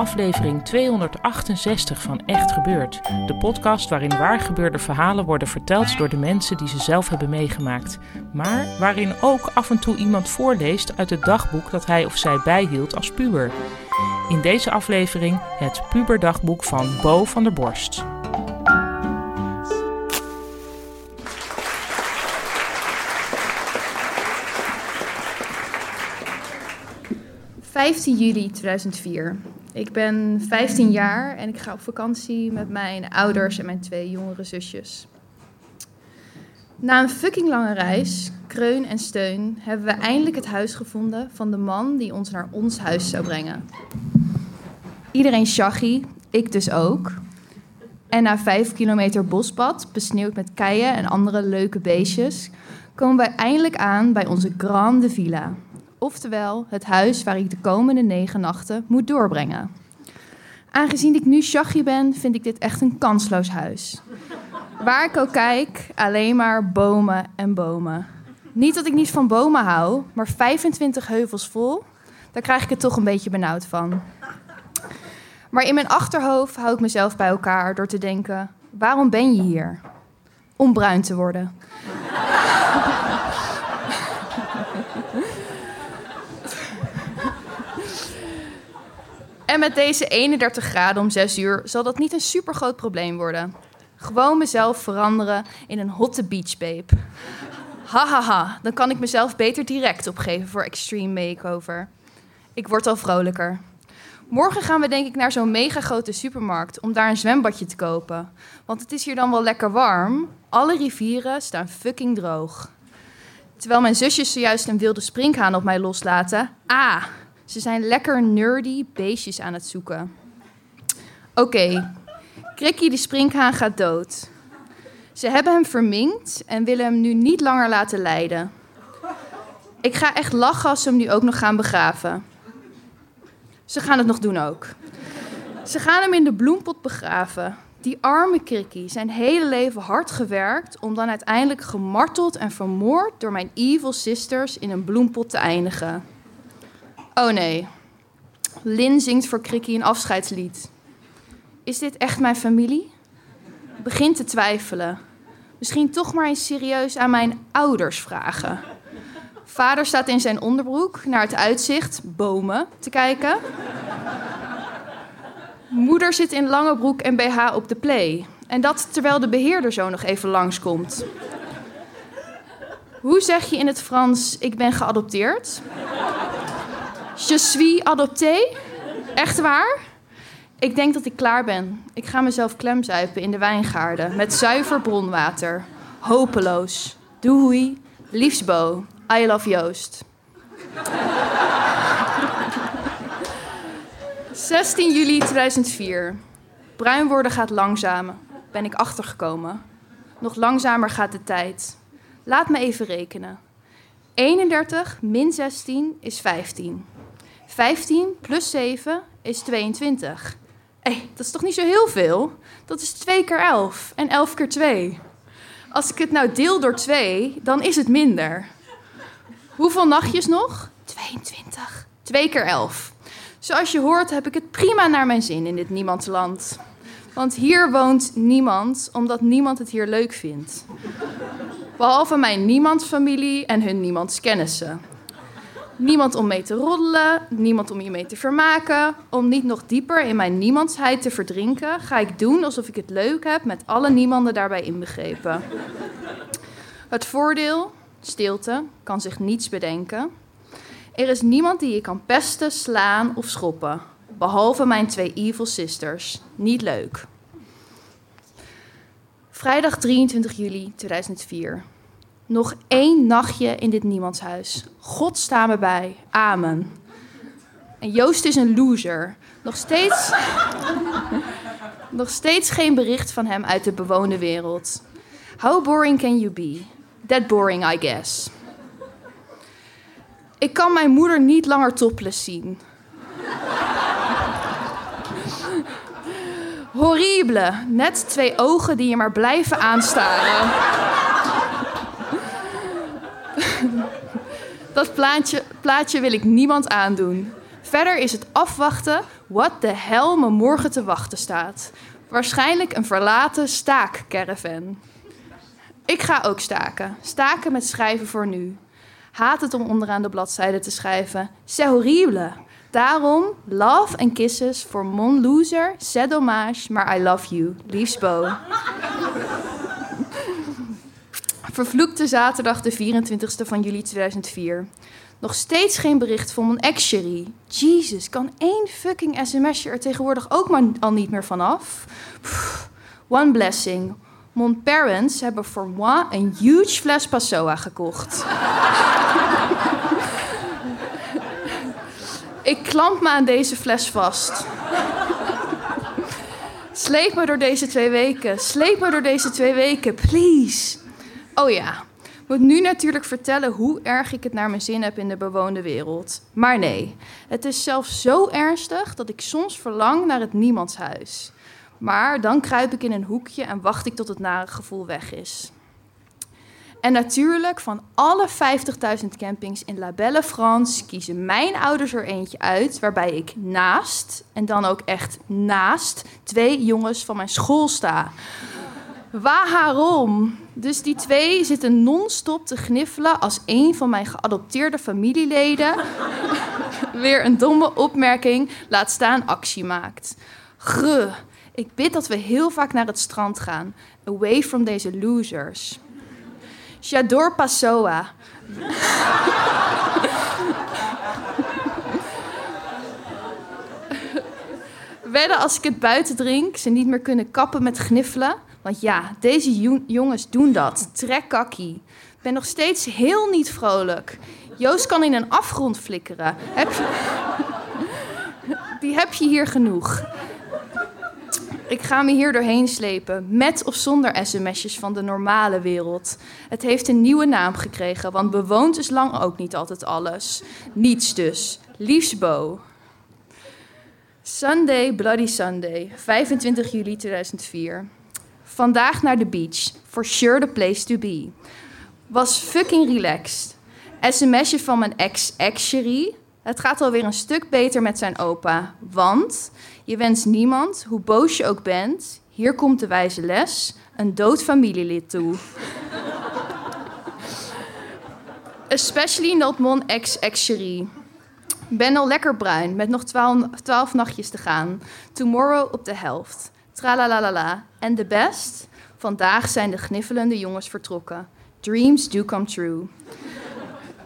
Aflevering 268 van Echt Gebeurd. De podcast waarin waargebeurde verhalen worden verteld door de mensen die ze zelf hebben meegemaakt. Maar waarin ook af en toe iemand voorleest uit het dagboek dat hij of zij bijhield als puber. In deze aflevering het puberdagboek van Bo van der Borst. 15 juli 2004. Ik ben 15 jaar en ik ga op vakantie met mijn ouders en mijn twee jongere zusjes. Na een fucking lange reis, kreun en steun, hebben we eindelijk het huis gevonden van de man die ons naar ons huis zou brengen. Iedereen shaggy, ik dus ook. En na vijf kilometer bospad, besneeuwd met keien en andere leuke beestjes, komen wij eindelijk aan bij onze grande villa. Oftewel het huis waar ik de komende negen nachten moet doorbrengen. Aangezien ik nu shaggy ben, vind ik dit echt een kansloos huis. Waar ik ook kijk, alleen maar bomen en bomen. Niet dat ik niet van bomen hou, maar 25 heuvels vol, daar krijg ik het toch een beetje benauwd van. Maar in mijn achterhoofd hou ik mezelf bij elkaar door te denken: waarom ben je hier? Om bruin te worden. En met deze 31 graden om 6 uur zal dat niet een super groot probleem worden. Gewoon mezelf veranderen in een hotte beach babe. Hahaha, ha, ha. dan kan ik mezelf beter direct opgeven voor extreme makeover. Ik word al vrolijker. Morgen gaan we denk ik naar zo'n mega grote supermarkt om daar een zwembadje te kopen. Want het is hier dan wel lekker warm. Alle rivieren staan fucking droog. Terwijl mijn zusjes zojuist een wilde sprinkhaan op mij loslaten. Ah, ze zijn lekker nerdy beestjes aan het zoeken. Oké, okay. Krikkie de sprinkhaan gaat dood. Ze hebben hem verminkt en willen hem nu niet langer laten lijden. Ik ga echt lachen als ze hem nu ook nog gaan begraven. Ze gaan het nog doen ook. Ze gaan hem in de bloempot begraven. Die arme Krikkie, zijn hele leven hard gewerkt om dan uiteindelijk gemarteld en vermoord door mijn evil sisters in een bloempot te eindigen. Oh nee. Lin zingt voor Krikkie een afscheidslied. Is dit echt mijn familie? Begint te twijfelen. Misschien toch maar eens serieus aan mijn ouders vragen. Vader staat in zijn onderbroek naar het uitzicht, bomen, te kijken. Moeder zit in lange broek en BH op de play. En dat terwijl de beheerder zo nog even langskomt. Hoe zeg je in het Frans: ik ben geadopteerd? Je suis adopté? Echt waar? Ik denk dat ik klaar ben. Ik ga mezelf klemzuipen in de wijngaarden met zuiver bronwater. Hopeloos. Doei. Liefsbo. I love Joost. 16 juli 2004. Bruin worden gaat langzamer. Ben ik achtergekomen. Nog langzamer gaat de tijd. Laat me even rekenen. 31 min 16 is 15. 15 plus 7 is 22. Hé, dat is toch niet zo heel veel? Dat is 2 keer 11 en 11 keer 2. Als ik het nou deel door 2, dan is het minder. Hoeveel nachtjes nog? 22. 2 keer 11. Zoals je hoort heb ik het prima naar mijn zin in dit niemandsland. Want hier woont niemand, omdat niemand het hier leuk vindt. Behalve mijn niemandsfamilie en hun niemandskennissen. Niemand om mee te roddelen, niemand om je mee te vermaken. Om niet nog dieper in mijn niemandsheid te verdrinken, ga ik doen alsof ik het leuk heb met alle niemanden daarbij inbegrepen. Het voordeel, stilte, kan zich niets bedenken. Er is niemand die je kan pesten, slaan of schoppen. Behalve mijn twee evil sisters. Niet leuk. Vrijdag 23 juli 2004. Nog één nachtje in dit niemandshuis. God sta me bij. Amen. En Joost is een loser. Nog steeds, nog steeds geen bericht van hem uit de bewoonde wereld. How boring can you be? That boring, I guess. Ik kan mijn moeder niet langer topless zien. Horrible. Net twee ogen die je maar blijven aanstaren. Dat plaatje, plaatje wil ik niemand aandoen. Verder is het afwachten wat de hel me morgen te wachten staat. Waarschijnlijk een verlaten staakcaravan. Ik ga ook staken. Staken met schrijven voor nu. Haat het om onderaan de bladzijde te schrijven. C'est horrible. Daarom, love en kisses voor mon loser, c'est dommage, maar I love you. Liefst Bo. Vervloekte zaterdag de 24e van juli 2004. Nog steeds geen bericht van mijn ex-Sherry. Jesus, kan één fucking sms'je er tegenwoordig ook maar al niet meer vanaf? Pff, one blessing. Mon parents hebben voor moi een huge fles Passoa gekocht. Ik klamp me aan deze fles vast. Sleep me door deze twee weken. Sleep me door deze twee weken, please. Oh ja, moet nu natuurlijk vertellen hoe erg ik het naar mijn zin heb in de bewoonde wereld. Maar nee, het is zelfs zo ernstig dat ik soms verlang naar het niemandshuis. Maar dan kruip ik in een hoekje en wacht ik tot het nare gevoel weg is. En natuurlijk, van alle 50.000 campings in La Belle France kiezen mijn ouders er eentje uit waarbij ik naast, en dan ook echt naast, twee jongens van mijn school sta. Waarom? Dus die twee zitten non-stop te gniffelen als een van mijn geadopteerde familieleden weer een domme opmerking, laat staan actie maakt. Gruh. Ik bid dat we heel vaak naar het strand gaan. Away from deze losers. J'adore Passoa. Wedden als ik het buiten drink, ze niet meer kunnen kappen met gniffelen. Want ja, deze jo- jongens doen dat. Trek kakkie. Ben nog steeds heel niet vrolijk. Joost kan in een afgrond flikkeren. Heb. Die heb je hier genoeg. Ik ga me hier doorheen slepen, met of zonder sms'jes van de normale wereld. Het heeft een nieuwe naam gekregen, want bewoond is lang ook niet altijd alles. Niets dus. Liefst Bo. Sunday, Bloody Sunday, 25 juli 2004. Vandaag naar de beach. For sure the place to be. Was fucking relaxed. SMS'je van mijn ex-ex-cherie. Het gaat alweer een stuk beter met zijn opa. Want je wenst niemand, hoe boos je ook bent, hier komt de wijze les, een dood familielid toe. Especially not mon ex-ex-cherie. Ben al lekker bruin, met nog twaalf, twaalf nachtjes te gaan. Tomorrow op de helft. Tralalala. En de best? Vandaag zijn de gniffelende jongens vertrokken. Dreams do come true.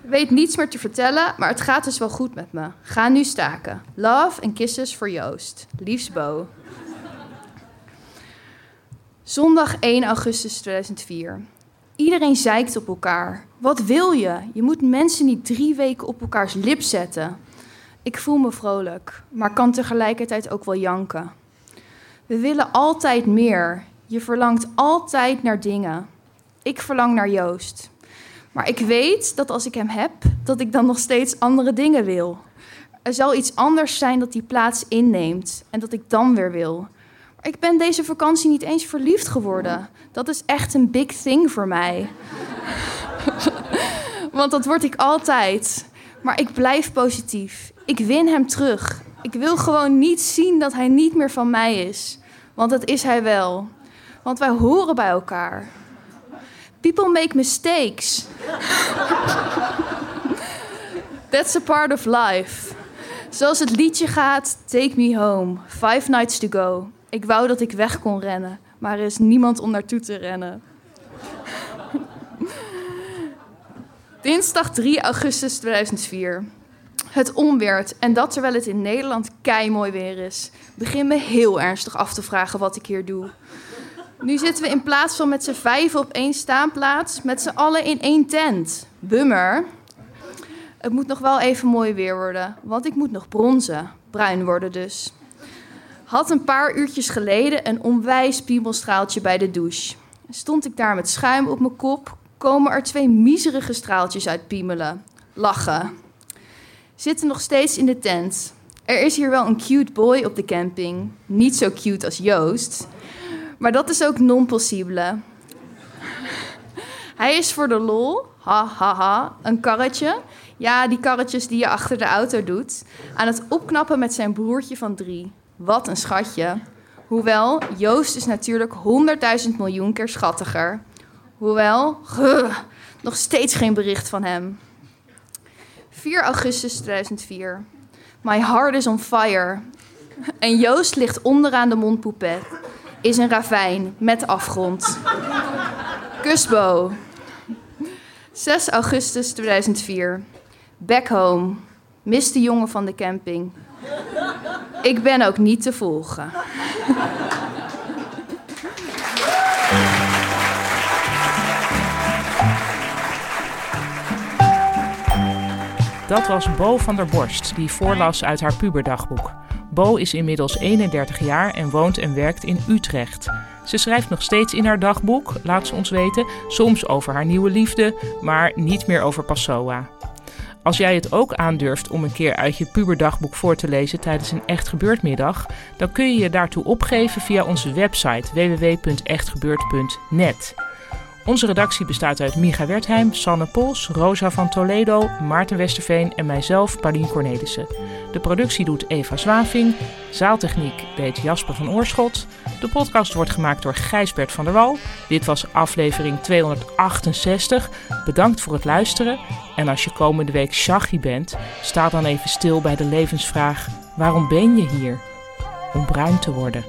Weet niets meer te vertellen, maar het gaat dus wel goed met me. Ga nu staken. Love en kisses voor Joost. Liefst Bo. Zondag 1 augustus 2004. Iedereen zeikt op elkaar. Wat wil je? Je moet mensen niet drie weken op elkaars lip zetten. Ik voel me vrolijk, maar kan tegelijkertijd ook wel janken. We willen altijd meer. Je verlangt altijd naar dingen. Ik verlang naar Joost. Maar ik weet dat als ik hem heb, dat ik dan nog steeds andere dingen wil. Er zal iets anders zijn dat die plaats inneemt en dat ik dan weer wil. Ik ben deze vakantie niet eens verliefd geworden. Dat is echt een big thing voor mij. Want dat word ik altijd. Maar ik blijf positief. Ik win hem terug. Ik wil gewoon niet zien dat hij niet meer van mij is. Want dat is hij wel. Want wij horen bij elkaar. People make mistakes. That's a part of life. Zoals het liedje gaat, Take Me Home, Five Nights to Go. Ik wou dat ik weg kon rennen, maar er is niemand om naartoe te rennen. Dinsdag 3 augustus 2004. Het onweert en dat terwijl het in Nederland kei mooi weer is. Begin me heel ernstig af te vragen wat ik hier doe. Nu zitten we in plaats van met z'n vijven op één staanplaats, met z'n allen in één tent. Bummer. Het moet nog wel even mooi weer worden, want ik moet nog bronzen. Bruin worden dus. Had een paar uurtjes geleden een onwijs piemelstraaltje bij de douche. Stond ik daar met schuim op mijn kop, komen er twee miserige straaltjes uit piemelen. Lachen. Zitten nog steeds in de tent. Er is hier wel een cute boy op de camping. Niet zo cute als Joost. Maar dat is ook non-possible. Hij is voor de lol, ha ha ha, een karretje. Ja, die karretjes die je achter de auto doet. Aan het opknappen met zijn broertje van drie. Wat een schatje. Hoewel, Joost is natuurlijk honderdduizend miljoen keer schattiger. Hoewel, nog steeds geen bericht van hem. 4 augustus 2004. My heart is on fire. En Joost ligt onderaan de mondpoepet. Is een ravijn met afgrond. Kusbo. 6 augustus 2004. Back home. Mis de jongen van de camping. Ik ben ook niet te volgen. Dat was Bo van der Borst, die voorlas uit haar puberdagboek. Bo is inmiddels 31 jaar en woont en werkt in Utrecht. Ze schrijft nog steeds in haar dagboek, laat ze ons weten, soms over haar nieuwe liefde, maar niet meer over Passoa. Als jij het ook aandurft om een keer uit je puberdagboek voor te lezen tijdens een Echt Gebeurd middag, dan kun je je daartoe opgeven via onze website www.echtgebeurd.net. Onze redactie bestaat uit Micha Wertheim, Sanne Pols, Rosa van Toledo, Maarten Westerveen en mijzelf, Paulien Cornelissen. De productie doet Eva Zwaving, zaaltechniek deed Jasper van Oorschot. De podcast wordt gemaakt door Gijsbert van der Wal. Dit was aflevering 268. Bedankt voor het luisteren. En als je komende week Shaggy bent, sta dan even stil bij de levensvraag: waarom ben je hier? Om bruin te worden.